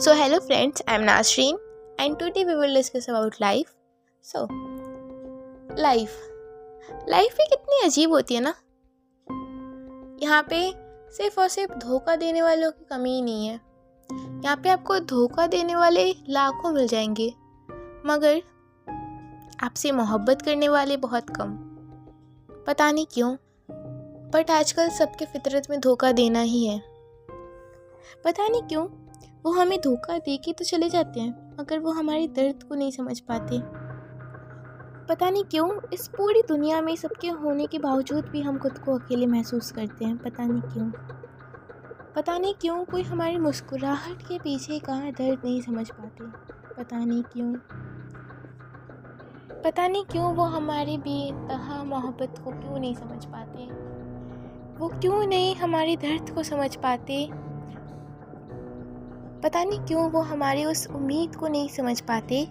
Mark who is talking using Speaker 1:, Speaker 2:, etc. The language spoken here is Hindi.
Speaker 1: So, hello friends, I'm Nasreen, and today we will discuss about life. So, life life भी कितनी अजीब होती है ना? यहाँ पे सिर्फ़ और सिर्फ़ धोखा देने वालों की कमी ही नहीं है। यहाँ पे आपको धोखा देने वाले लाखों मिल जाएँगे मगर आपसे मोहब्बत करने वाले बहुत कम। पता नहीं क्यों बट आजकल सबके फितरत में धोखा देना ही है। पता नहीं क्यों वो हमें धोखा दे के तो चले जाते हैं, मगर वो हमारे दर्द को नहीं समझ पाते। पता नहीं क्यों, इस पूरी दुनिया में सबके होने के बावजूद भी हम खुद को अकेले महसूस करते हैं, पता नहीं क्यों। पता नहीं क्यों कोई हमारी मुस्कुराहट के पीछे का दर्द नहीं समझ पाते, पता नहीं क्यों। पता नहीं क्यों वो हमारी बेतहा मोहब्बत को क्यों नहीं समझ पाते? वो क्यों नहीं हमारे दर्द को समझ पाते? पता नहीं क्यों वो हमारी उस उम्मीद को नहीं समझ पाते।